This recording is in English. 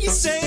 you say